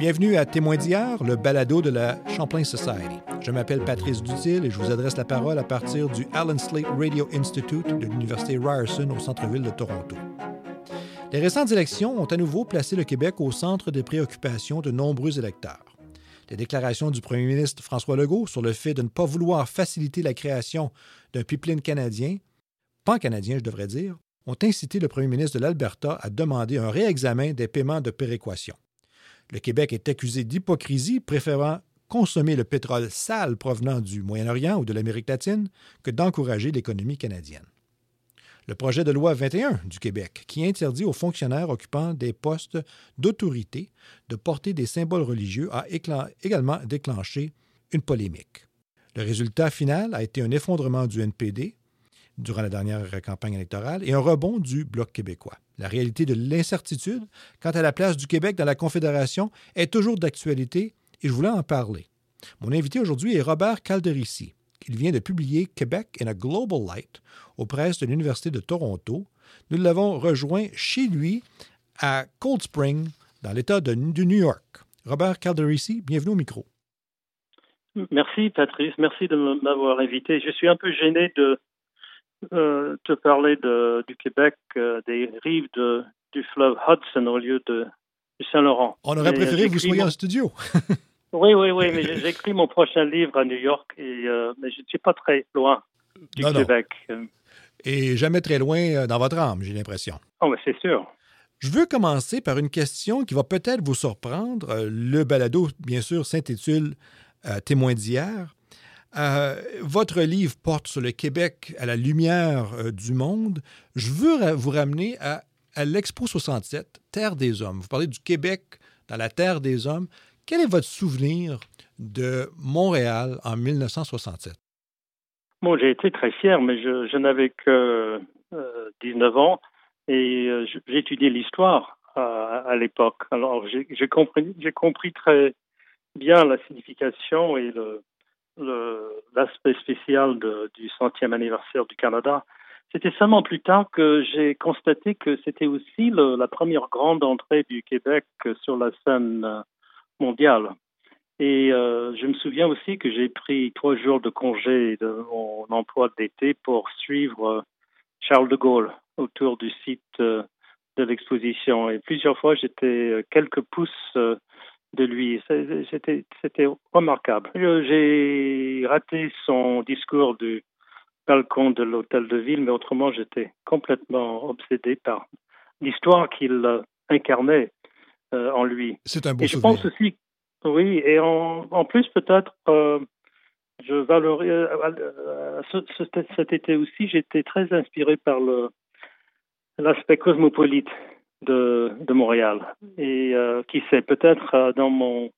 Bienvenue à Témoins d'hier, le balado de la Champlain Society. Je m'appelle Patrice Dutil et je vous adresse la parole à partir du Allen Slate Radio Institute de l'Université Ryerson au centre-ville de Toronto. Les récentes élections ont à nouveau placé le Québec au centre des préoccupations de nombreux électeurs. Les déclarations du premier ministre François Legault sur le fait de ne pas vouloir faciliter la création d'un pipeline canadien, pan-canadien je devrais dire, ont incité le premier ministre de l'Alberta à demander un réexamen des paiements de péréquation. Le Québec est accusé d'hypocrisie, préférant consommer le pétrole sale provenant du Moyen-Orient ou de l'Amérique latine que d'encourager l'économie canadienne. Le projet de loi 21 du Québec, qui interdit aux fonctionnaires occupant des postes d'autorité de porter des symboles religieux, a également déclenché une polémique. Le résultat final a été un effondrement du NPD durant la dernière campagne électorale et un rebond du Bloc québécois. La réalité de l'incertitude quant à la place du Québec dans la Confédération est toujours d'actualité et je voulais en parler. Mon invité aujourd'hui est Robert Calderici. Il vient de publier Québec in a Global Light aux presses de l'Université de Toronto. Nous l'avons rejoint chez lui à Cold Spring, dans l'État de, New York. Robert Calderici, bienvenue au micro. Merci, Patrice. Merci de m'avoir invité. Je suis un peu gêné de euh, te parler de, du Québec, euh, des rives de, du fleuve Hudson au lieu de, du Saint-Laurent. On aurait préféré que vous soyez en studio. oui, oui, oui, mais j'écris mon prochain livre à New York, et, euh, mais je ne suis pas très loin du Québec. Et jamais très loin dans votre âme, j'ai l'impression. Oh, mais c'est sûr. Je veux commencer par une question qui va peut-être vous surprendre. Le balado, bien sûr, s'intitule Témoin d'hier. Euh, votre livre porte sur le Québec à la lumière euh, du monde. Je veux vous ramener à, l'Expo 67, Terre des Hommes. Vous parlez du Québec dans la Terre des Hommes. Quel est votre souvenir de Montréal en 1967? Moi, j'ai été très fier, mais je, n'avais que 19 euh, ans et j'ai étudié l'histoire à, l'époque. Alors, j'ai compris très bien la signification et le, l'aspect spécial du centième anniversaire du Canada. C'était seulement plus tard que j'ai constaté que c'était aussi la première grande entrée du Québec sur la scène mondiale. Et euh, je me souviens aussi que j'ai pris trois jours de congé de mon emploi d'été pour suivre Charles de Gaulle autour du site euh, de l'exposition. Et plusieurs fois, j'étais quelques pouces euh, de lui. C'était, c'était remarquable. J'ai raté son discours du balcon de l'hôtel de ville, mais autrement, j'étais complètement obsédé par l'histoire qu'il incarnait euh, en lui. C'est un beau et je pense aussi, oui, et en, en plus, peut-être, euh, je valorise, euh, cet été aussi, j'étais très inspiré par le, l'aspect cosmopolite de, de Montréal. Et euh, qui sait, peut-être euh, dans mon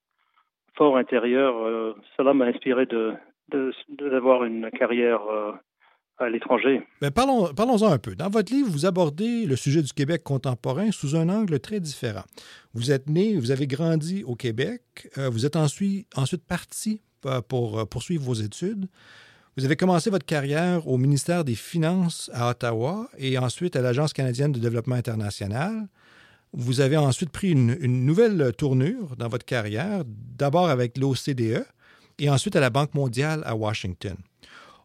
fort intérieur, euh, cela m'a inspiré de, d'avoir une carrière à l'étranger. Mais ben, parlons, parlons-en un peu. Dans votre livre, vous abordez le sujet du Québec contemporain sous un angle très différent. Vous êtes né, vous avez grandi au Québec, vous êtes ensuite, ensuite parti pour poursuivre vos études. Vous avez commencé votre carrière au ministère des Finances à Ottawa et ensuite à l'Agence canadienne de développement international. Vous avez ensuite pris une, nouvelle tournure dans votre carrière, d'abord avec l'OCDE et ensuite à la Banque mondiale à Washington.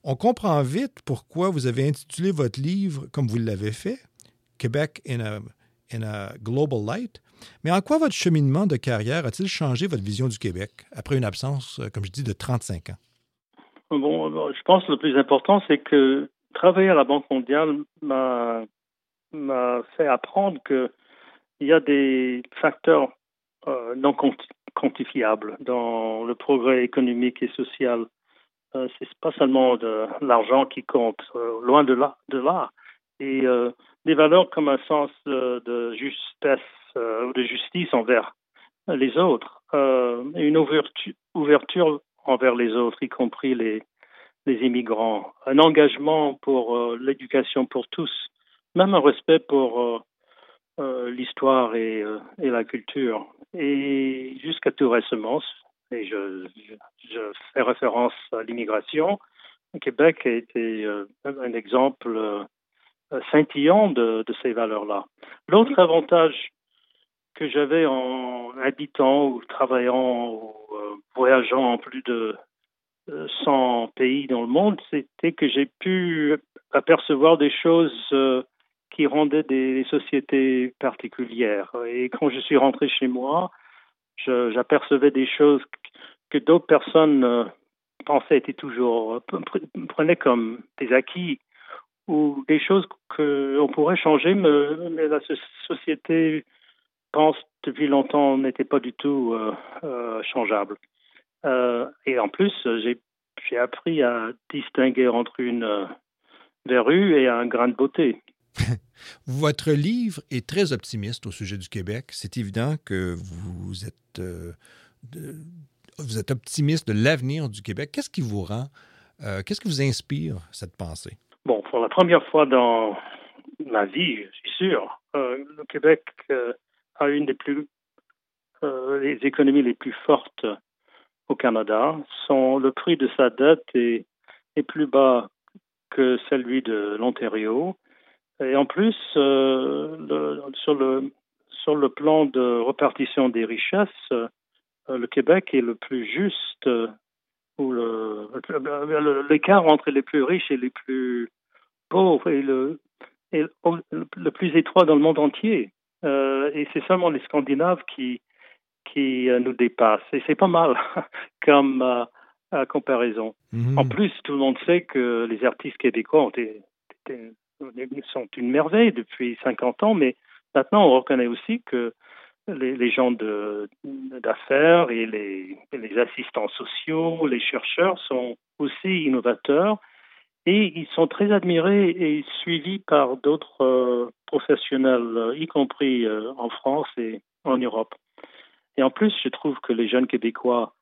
On comprend vite pourquoi vous avez intitulé votre livre comme vous l'avez fait, Québec in a, Global Light. Mais en quoi votre cheminement de carrière a-t-il changé votre vision du Québec après une absence, comme je dis, de 35 ans? Bon, je pense que le plus important, c'est que travailler à la Banque mondiale m'a fait apprendre que il y a des facteurs euh, non quantifiables dans le progrès économique et social. Euh, c'est pas seulement de l'argent qui compte, euh, loin de là. Et euh, des valeurs comme un sens de justesse ou de justice envers les autres, une ouverture envers les autres, y compris les, les immigrants, un engagement pour euh, l'éducation pour tous, même un respect pour euh, euh, l'histoire et, et, la culture. Et jusqu'à tout récemment, et je, fais référence à l'immigration, Québec a été un exemple scintillant de ces valeurs-là. L'autre avantage que j'avais en habitant ou travaillant ou voyageant en plus de 100 pays dans le monde, c'était que j'ai pu apercevoir des choses qui rendaient des sociétés particulières. Et quand je suis rentré chez moi, j'apercevais des choses que d'autres personnes euh, pensaient étaient toujours euh, prenaient comme des acquis ou des choses qu'on pourrait changer, mais, la société pense depuis longtemps n'était pas du tout euh, changeable. et en plus, j'ai appris à distinguer entre une verrue et un grain de beauté. Votre livre est très optimiste au sujet du Québec. C'est évident que vous êtes, euh, vous êtes optimiste de l'avenir du Québec. Qu'est-ce qui vous rend, euh, qu'est-ce qui vous inspire cette pensée? Bon, pour la première fois dans ma vie, je suis sûr, euh, le Québec a une des plus, les économies les plus fortes au Canada. Le prix de sa dette est, est plus bas que celui de l'Ontario. Et en plus, euh, le, sur, le, sur le plan de répartition des richesses, euh, le Québec est le plus juste, euh, ou l'écart entre les plus riches et les plus pauvres est le, est le plus étroit dans le monde entier. Et c'est seulement les Scandinaves qui, qui nous dépassent. Et c'est pas mal comme comparaison. Mm-hmm. En plus, tout le monde sait que les artistes québécois ont été sont une merveille depuis 50 ans, mais maintenant on reconnaît aussi que les, gens d'affaires et les, les, assistants sociaux, les chercheurs sont aussi innovateurs et ils sont très admirés et suivis par d'autres euh, professionnels, y compris euh, en France et en Europe. Et en plus, je trouve que les jeunes Québécois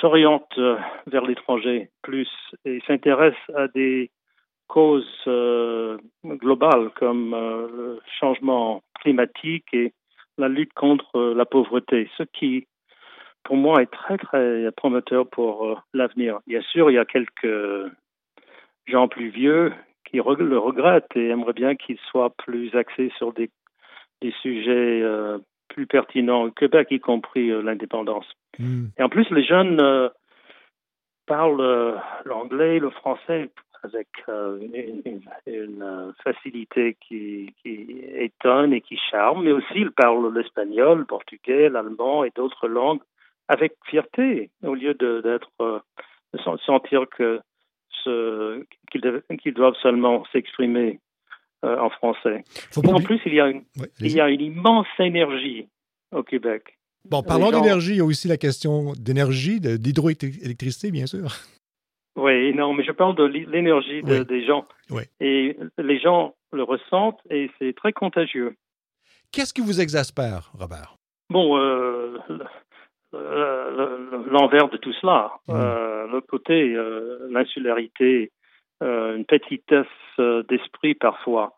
s'orientent vers l'étranger plus et s'intéressent à des causes euh, globales comme euh, le changement climatique et la lutte contre euh, la pauvreté, ce qui, pour moi, est très, très prometteur pour l'avenir. Bien sûr, il y a quelques gens plus vieux qui le regrettent et aimeraient bien qu'il soit plus axé sur des, des sujets plus pertinents au Québec, y compris l'indépendance. Hmm. Et en plus, les jeunes parlent l'anglais, le français avec euh, une, euh, facilité qui, étonne et qui charme, mais aussi il parle l'espagnol, le portugais, l'allemand et d'autres langues avec fierté, au lieu d'être euh, de, sentir que qu'ils doivent seulement s'exprimer en français. en plus, il y a une, il y a une immense énergie au Québec. Bon, parlons d'énergie, il y a aussi la question d'énergie, d'hydroélectricité, bien sûr. Oui, non, mais je parle de l'énergie des gens. Et les gens le ressentent et c'est très contagieux. Qu'est-ce qui vous exaspère, Robert? Bon, euh, l'envers de tout cela, mmh. euh, le côté, euh, l'insularité, une petitesse d'esprit parfois,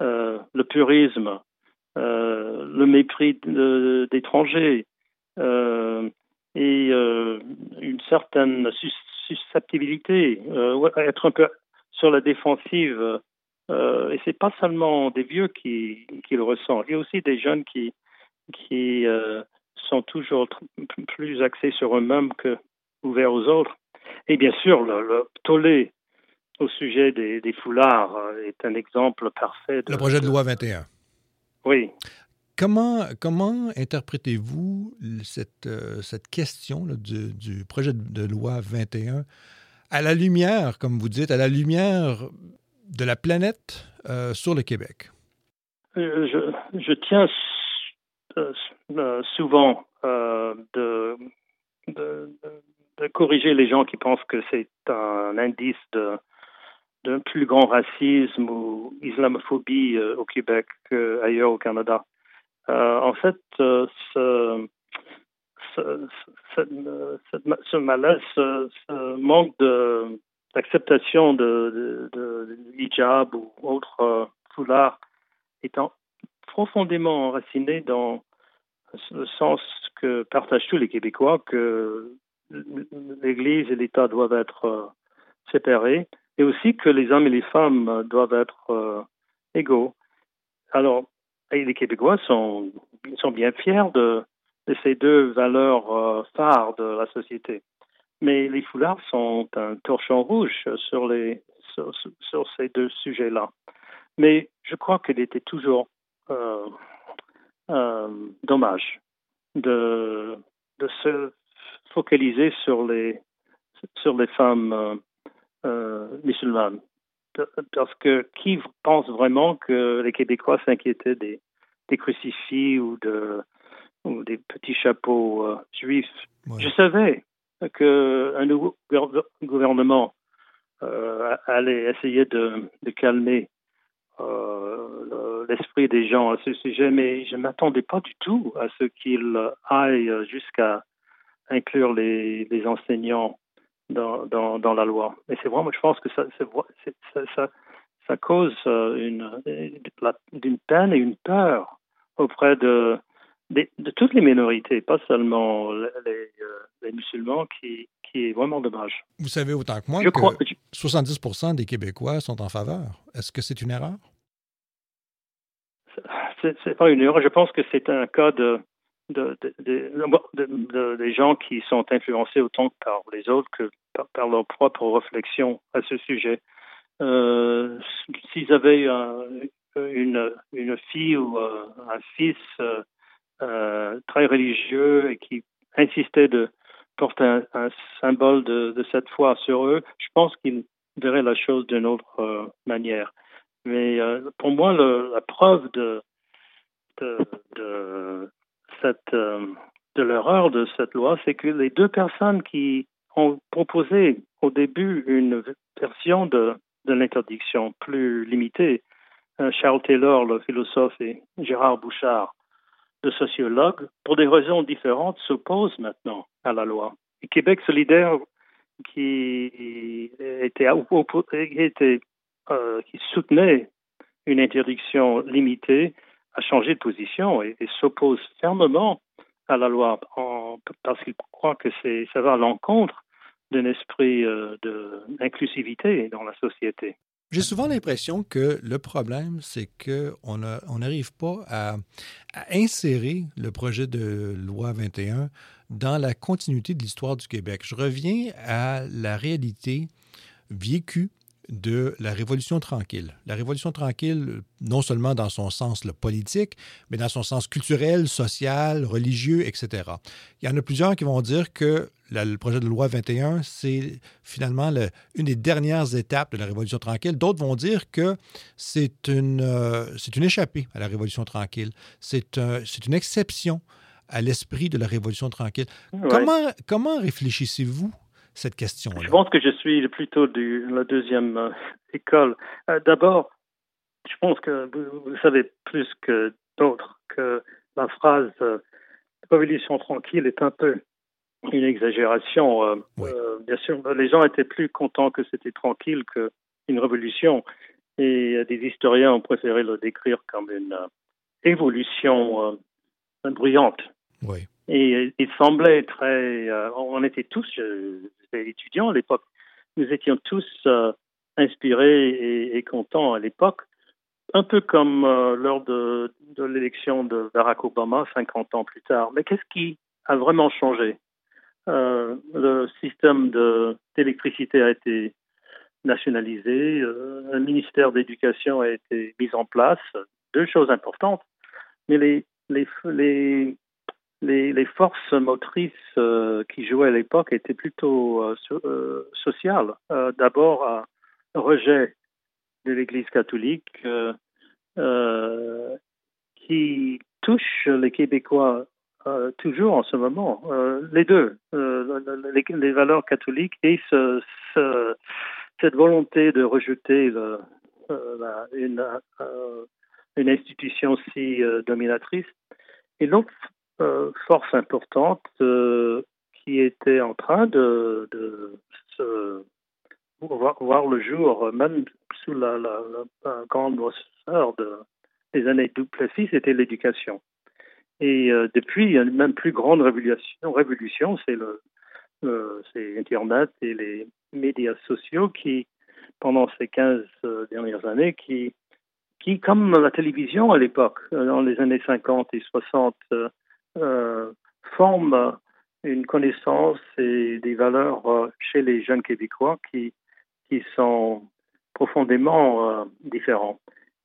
le purisme, le mépris d'étrangers et une certaine susceptibilité, euh, être un peu sur la défensive. Euh, et c'est pas seulement des vieux qui, qui, le ressentent. Il y a aussi des jeunes qui, qui euh, sont toujours plus axés sur eux-mêmes que ouverts aux autres. Et bien sûr, le, tollé au sujet des, des, foulards est un exemple parfait. le projet de loi 21. Oui. Comment, comment interprétez-vous cette, euh, cette question du, du, projet de loi 21 à la lumière, comme vous dites, à la lumière de la planète euh, sur le Québec? Euh, je, je, tiens souvent de, de, de, corriger les gens qui pensent que c'est un indice d'un plus grand racisme ou islamophobie au Québec qu'ailleurs au Canada. Euh, en fait, euh, ce, malaise, ce, manque d'acceptation de, de, hijab ou autre euh, foulard profondément enraciné dans le sens que partagent tous les Québécois que l'Église et l'État doivent être séparés et aussi que les hommes et les femmes doivent être égaux. Alors, les Québécois sont sont bien fiers de, ces deux valeurs phares de la société. Mais les foulards sont un torchon rouge sur, les, sur, ces deux sujets-là. Mais je crois qu'il était toujours dommage de, de se focaliser sur les, sur les femmes euh, euh, musulmanes. Parce que qui pense vraiment que les Québécois s'inquiétaient des, des crucifix ou, de, ou des petits chapeaux euh, juifs? Je savais qu'un nouveau gouvernement allait essayer de, de calmer l'esprit des gens à ce sujet, mais je ne m'attendais pas du tout à ce qu'il aille jusqu'à inclure les, les enseignants dans, dans, dans, la loi. Et c'est vraiment, je pense que ça, ça, ça, ça, cause euh, une, d'une peine et une peur auprès de, de, de, toutes les minorités, pas seulement les, euh, les, musulmans, qui, qui est vraiment dommage. Vous savez autant que moi je que crois, 70 des Québécois sont en faveur. Est-ce que c'est une erreur? C'est pas une erreur. Je pense que c'est un cas de, de, de, des gens qui sont influencés autant par les autres que par, leur propre réflexion à ce sujet. Euh, S'ils avaient une, une fille ou un fils euh, euh, très religieux et qui insistait de porter un, symbole de, de, cette foi sur eux, je pense qu'ils verraient la chose d'une autre manière. Mais pour moi, le, la preuve de, cette, euh, de l'erreur de cette loi, c'est que les deux personnes qui ont proposé au début une version de, l'interdiction plus limitée, euh, Charles Taylor, le philosophe, et Gérard Bouchard, le sociologue, pour des raisons différentes, s'opposent maintenant à la loi. Québec solidaire, qui était, euh, qui soutenait une interdiction limitée, a changé de position et, s'oppose fermement à la loi parce qu'il croit que ça va à l'encontre d'un esprit euh, d'inclusivité dans la société. J'ai souvent l'impression que le problème, c'est qu'on n'arrive pas à, insérer le projet de loi 21 dans la continuité de l'histoire du Québec. Je reviens à la réalité vécue de la Révolution tranquille. La Révolution tranquille, non seulement dans son sens le politique, mais dans son sens culturel, social, religieux, etc. Il y en a plusieurs qui vont dire que le projet de loi 21, c'est finalement une des dernières étapes de la Révolution tranquille. D'autres vont dire que c'est une, euh, c'est une échappée à la Révolution tranquille. C'est c'est une exception à l'esprit de la Révolution tranquille. Comment, comment réfléchissez-vous cette? Je pense que je suis plutôt de la deuxième euh, école. Euh, d'abord, je pense que vous, savez plus que d'autres que la phrase euh, révolution tranquille est un peu une exagération. bien sûr, les gens étaient plus contents que c'était tranquille qu'une révolution. Et des historiens ont préféré le décrire comme une évolution bruyante. Oui. Et il semblait très. on était tous, étudiants à l'époque, nous étions tous euh, inspirés et, contents à l'époque, un peu comme euh, lors de, de l'élection de Barack Obama 50 ans plus tard. Mais qu'est-ce qui a vraiment changé? Euh, Le système d'électricité a été nationalisé, un ministère d'éducation a été mis en place, deux choses importantes, mais les, les, les les, les, forces motrices euh, qui jouaient à l'époque étaient plutôt euh, euh sociales. Euh, d'abord, un rejet de l'Église catholique qui touche les Québécois toujours en ce moment. les deux, les, les, valeurs catholiques et ce, ce, cette volonté de rejeter le, la, une, une institution si dominatrice. Et euh, force importante euh, qui était en train de, se voir, le jour, même sous la, grande grosseur de, des années Duplessis, c'était l'éducation. Et euh, depuis, une même plus grande révolution, c'est le, le Internet et les médias sociaux qui, pendant ces 15 dernières années, qui qui, comme la télévision à l'époque, dans les années 50 et 60, forme une connaissance et des valeurs chez les jeunes Québécois qui, qui sont profondément différents.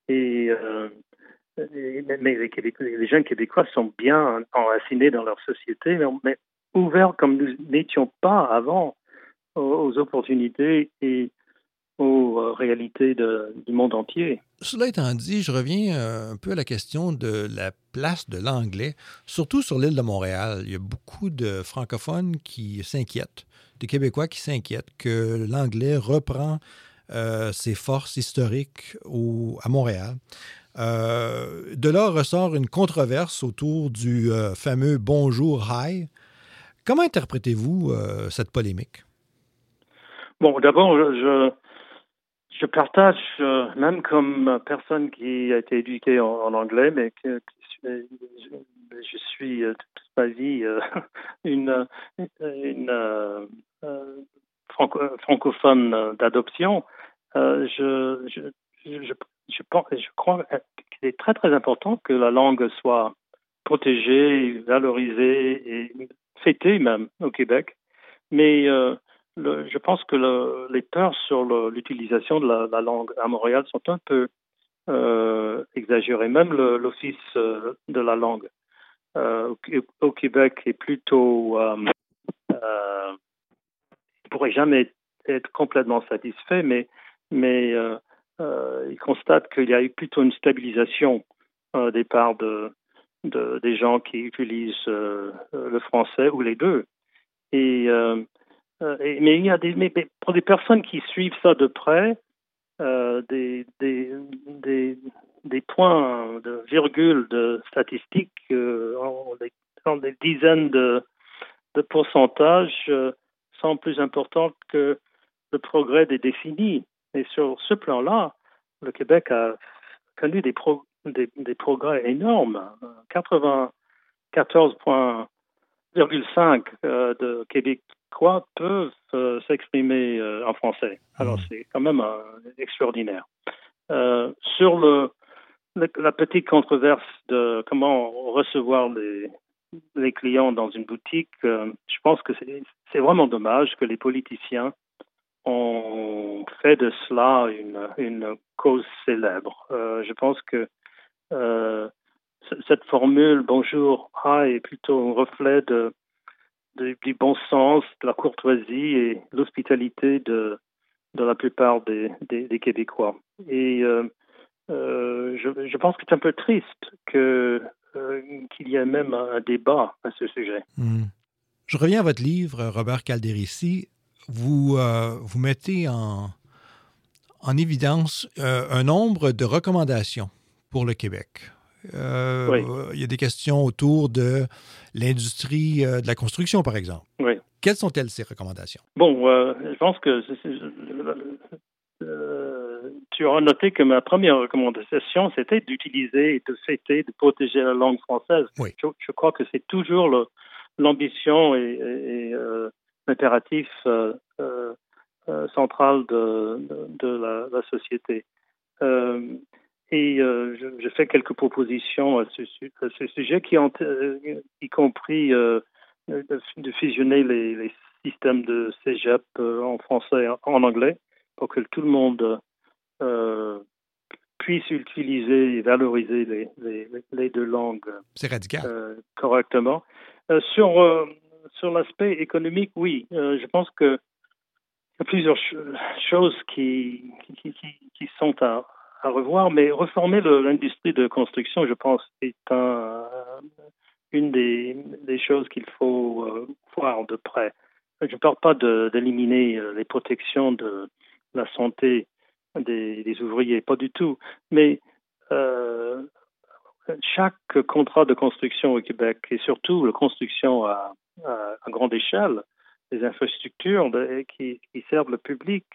Et mais les, jeunes Québécois sont bien enracinés dans leur société, mais, ouverts comme nous n'étions pas avant aux, opportunités et aux euh, réalités du monde entier. Cela étant dit, je reviens euh, un peu à la question de la place de l'anglais, surtout sur l'île de Montréal. Il y a beaucoup de francophones qui s'inquiètent, des Québécois qui s'inquiètent que l'anglais reprend euh, ses forces historiques au, à Montréal. Euh, de là ressort une controverse autour du euh, fameux Bonjour Hi. Comment interprétez-vous cette polémique? Bon, d'abord, je, je partage, même comme personne qui a été éduquée en, anglais, mais que, je, suis toute ma vie une, une francophone d'adoption. je, je, je, pense, je crois qu'il est très très important que la langue soit protégée, valorisée et fêtée même au Québec. Mais euh, je pense que le, les peurs sur l'utilisation de la, la, langue à Montréal sont un peu euh, exagérées. Même l'Office euh, de la langue euh, au, Québec est plutôt euh, pourrait jamais être complètement satisfait, mais il constate qu'il y a eu plutôt une stabilisation des parts de, de, des gens qui utilisent le français ou les deux. Et, mais il y a des, pour des personnes qui suivent ça de près, des, des, des, des, points de virgule de statistiques en, des dizaines de, de pourcentages sont plus importants que le progrès des décennies. Et sur ce plan-là, le Québec a connu des, des, progrès énormes. 94,5 euh, de Québécois peuvent euh, s'exprimer euh, en français. Alors, mmh. c'est quand même extraordinaire. sur le, la petite controverse de comment recevoir les, les clients dans une boutique, je pense que c'est vraiment dommage que les politiciens on fait de cela une, une cause célèbre. Euh, je pense que euh, cette formule bonjour hi est plutôt un reflet de, du bon sens, de la courtoisie et l'hospitalité de, la plupart des, Québécois. Et euh, euh je, pense que c'est un peu triste euh, qu'il y ait même un débat à ce sujet. Hmm. Je reviens à votre livre, Robert Calderici vous, vous mettez en, en évidence un nombre de recommandations pour le Québec. Euh, il y a des questions autour de l'industrie de la construction, par exemple. Oui. Quelles sont-elles, ces recommandations? Bon, je pense que tu auras noté que ma première recommandation, c'était d'utiliser et de fêter, de protéger la langue française. Oui. Je, crois que c'est toujours l'ambition et, et impératif euh, euh, euh, central de, de, la, la, société. Et je, je, fais quelques propositions à ce, à ce sujet, qui ont, y compris de, fusionner les, les, systèmes de cégep en français et en anglais pour que tout le monde euh, puisse utiliser et valoriser les, les, les deux langues euh, correctement. Euh, sur sur l'aspect économique, oui. Euh, je pense que y a plusieurs choses qui, qui, qui, qui sont à, à, revoir, mais reformer l'industrie de construction, je pense, est un, une des, des choses qu'il faut euh, voir de près. Je ne parle pas d'éliminer euh, les protections de la santé des, des, ouvriers, pas du tout, mais euh, chaque contrat de construction au Québec et surtout la construction à, grande échelle, les infrastructures qui, qui, servent le public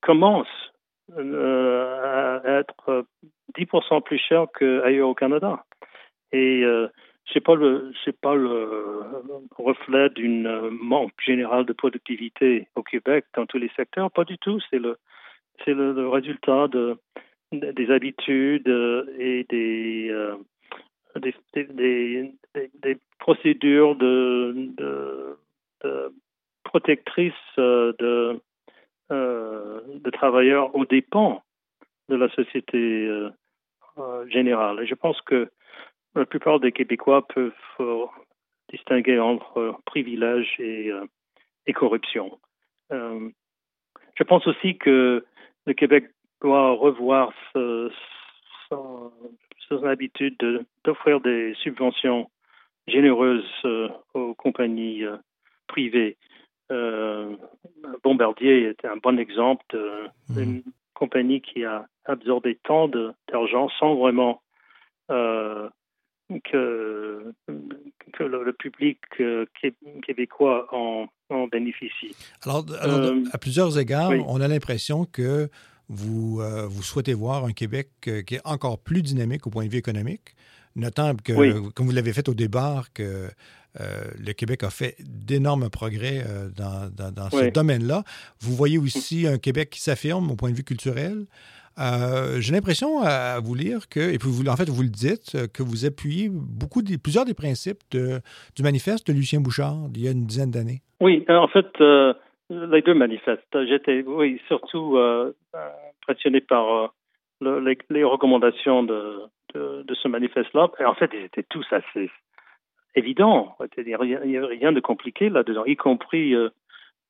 commencent euh, à être 10% plus cher qu'ailleurs au Canada. Et euh, c'est pas le c'est pas le reflet d'une manque général de productivité au Québec dans tous les secteurs, pas du tout. C'est le c'est le, résultat de des habitudes et des, des, procédures de, de, protectrices de, de travailleurs aux dépens de la société générale. Et je pense que la plupart des Québécois peuvent distinguer entre privilèges et, corruption. je pense aussi que le Québec doit revoir son, habitude d'offrir des subventions généreuses euh, aux compagnies euh, privées. Euh, Bombardier était un bon exemple d'une mmh. compagnie qui a absorbé tant d'argent sans vraiment que, que le, public québécois en, en bénéficie. Alors, à plusieurs égards, on a l'impression que vous, euh, vous souhaitez voir un Québec euh, qui est encore plus dynamique au point de vue économique, notant que, comme vous l'avez fait au départ, que euh, le Québec a fait d'énormes progrès dans, dans, ce domaine-là. Vous voyez aussi un Québec qui s'affirme au point de vue culturel. J'ai l'impression à vous lire que, et puis vous, en fait, vous le dites, que vous appuyez beaucoup des, plusieurs des principes de, du manifeste de Lucien Bouchard d'il y a une dizaine d'années. Oui, en fait, les deux manifestes. J'étais, oui, surtout euh, impressionné par euh, les, recommandations de, de, ce manifeste-là. En fait, ils étaient tous assez évidents. Il n'y a rien de compliqué là-dedans, y compris euh,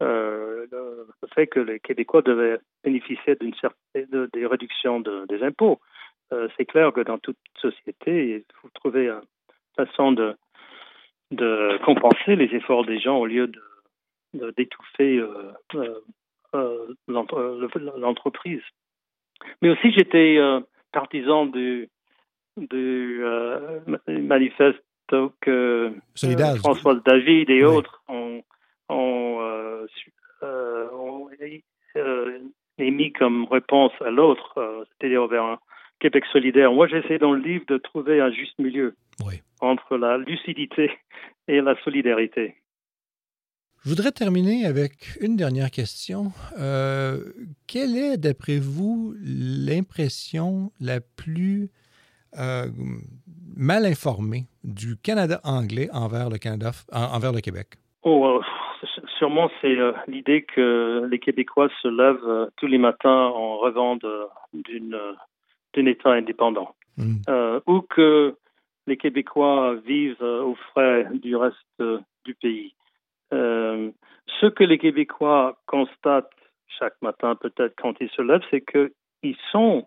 le, fait que les Québécois devaient bénéficier d'une certaine des réductions des impôts. C'est clair que dans toute société, il faut trouver une façon de, de compenser les efforts des gens au lieu de d'étouffer euh, euh, euh, l'entreprise. Mais aussi, j'étais partisan du, du manifeste que François David et autres ont, ont, émis comme réponse à l'autre, c'est-à-dire vers un Québec solidaire. Moi, j'essaie dans le livre de trouver un juste milieu entre la lucidité et la solidarité. Je voudrais terminer avec une dernière question. Euh, quelle est, d'après vous, l'impression la plus euh, mal informée du Canada anglais envers le Canada, envers le Québec? Oh, euh, sûrement, c'est l'idée que les Québécois se lèvent tous les matins en rêvant d'un État indépendant, hmm. ou que les Québécois vivent aux frais du reste du pays. Euh, ce que les Québécois constatent chaque matin, peut-être quand ils se lèvent, c'est qu'ils sont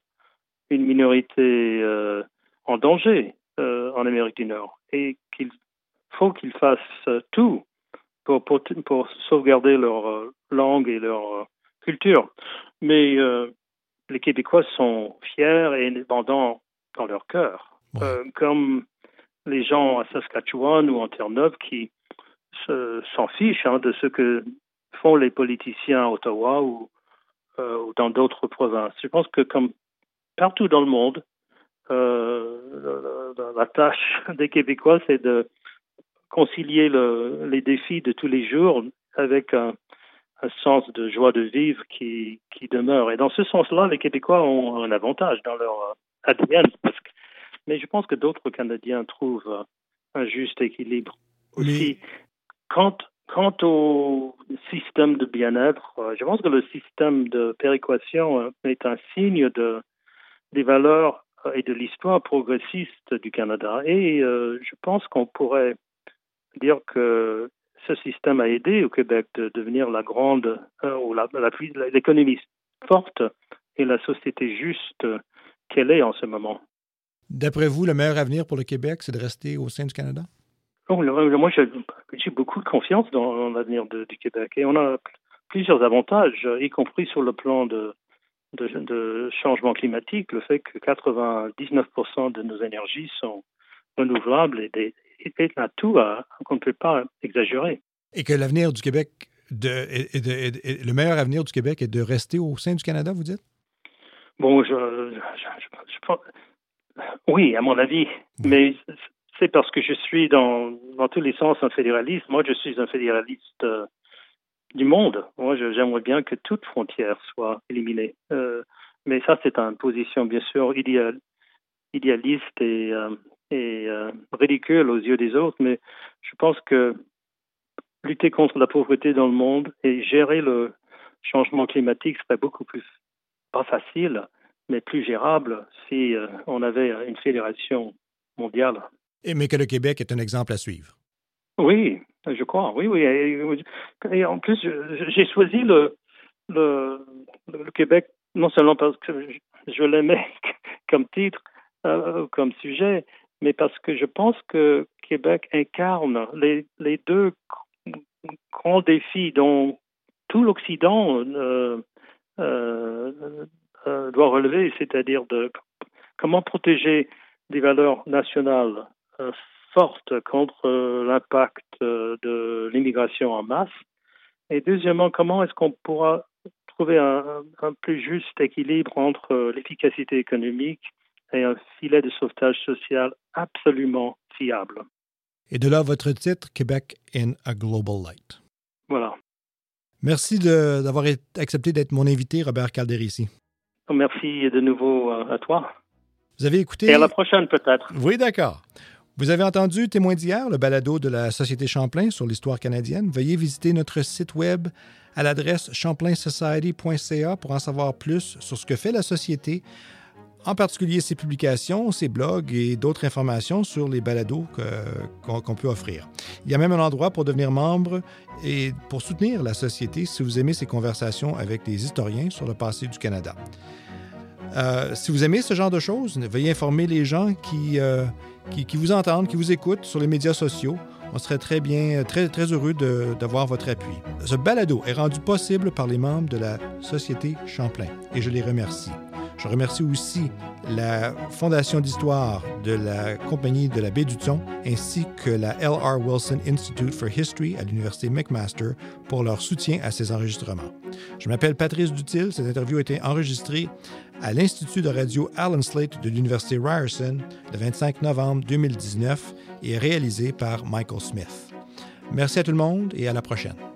une minorité euh, en danger euh, en Amérique du Nord et qu'il faut qu'ils fassent tout pour, pour, pour, sauvegarder leur langue et leur culture. Mais les Québécois sont fiers et indépendants dans leur cœur, comme les gens à Saskatchewan ou en Terre-Neuve qui s'en fichent hein, de ce que font les politiciens à Ottawa ou, euh, ou dans d'autres provinces. Je pense que comme partout dans le monde, euh, la, tâche des Québécois, c'est de concilier le, les défis de tous les jours avec un, un, sens de joie de vivre qui, qui demeure. Et dans ce sens-là, les Québécois ont un avantage dans leur ADN. Parce que, mais je pense que d'autres Canadiens trouvent un juste équilibre aussi. Quant, quant au système de bien-être, euh, je pense que le système de péréquation euh, est un signe de, des valeurs euh, et de l'histoire progressiste du Canada. Et je pense qu'on pourrait dire que ce système a aidé au Québec de devenir la grande, ou l'économie forte et la société juste qu'elle est en ce moment. D'après vous, le meilleur avenir pour le Québec, c'est de rester au sein du Canada? moi, j'ai beaucoup de confiance dans l'avenir du Québec et on a plusieurs avantages, y compris sur le plan de, de, changement climatique, le fait que 99% de nos énergies sont renouvelables des, et un tout qu'on ne peut pas exagérer. Et que l'avenir du Québec, de, le meilleur avenir du Québec est de rester au sein du Canada, vous dites? Bon, je, je, oui, à mon avis, mais c'est parce que je suis dans, dans tous les sens un fédéraliste. Moi, je suis un fédéraliste euh, du monde. Moi, j'aimerais bien que toute frontière soit éliminée. Euh, Mais ça, c'est une position, bien sûr, idéal, idéaliste et, euh, et euh, ridicule aux yeux des autres. Mais je pense que lutter contre la pauvreté dans le monde et gérer le changement climatique serait beaucoup plus, pas facile, mais plus gérable si euh, on avait une fédération mondiale. Et, mais que le Québec est un exemple à suivre. Oui, je crois, oui, oui. Et, en plus, j'ai choisi le, le, Québec non seulement parce que je l'aimais comme titre, euh, comme sujet, mais parce que je pense que Québec incarne les, les deux grands défis dont tout l'Occident euh, euh, euh, doit relever, c'est-à-dire de comment protéger des valeurs nationales euh, fortes contre euh, l'impact de l'immigration en masse, et deuxièmement, comment est-ce qu'on pourra trouver un, un, plus juste équilibre entre l'efficacité économique et un filet de sauvetage social absolument fiable? Et de là votre titre, Québec in a Global Light. Voilà. Merci d'avoir accepté d'être mon invité, Robert Calderici. Merci de nouveau euh, à toi. Vous avez écouté. Et à la prochaine, peut-être. Oui, d'accord. Vous avez entendu Témoin d'hier, le balado de la Société Champlain sur l'histoire canadienne. Veuillez visiter notre site web à l'adresse champlainsociety.ca pour en savoir plus sur ce que fait la Société, en particulier ses publications, ses blogs et d'autres informations sur les balados qu'on qu peut offrir. Il y a même un endroit pour devenir membre et pour soutenir la Société si vous aimez ces conversations avec des historiens sur le passé du Canada. Euh, si vous aimez ce genre de choses, veuillez informer les gens qui, euh, qui, qui, vous entendent, qui vous écoutent sur les médias sociaux. On serait très bien, très, très heureux d'avoir votre appui. Ce balado est rendu possible par les membres de la Société Champlain et je les remercie. Je remercie aussi la Fondation d'histoire de la Compagnie de la baie du Thon ainsi que la L.R. Wilson Institute for History à l'Université McMaster pour leur soutien à ces enregistrements. Je m'appelle Patrice Dutil. Cette interview a été enregistrée à l'Institut de radio Allen Slate de l'Université Ryerson le 25 novembre 2019 et réalisée par Michael Smith. Merci à tout le monde et à la prochaine.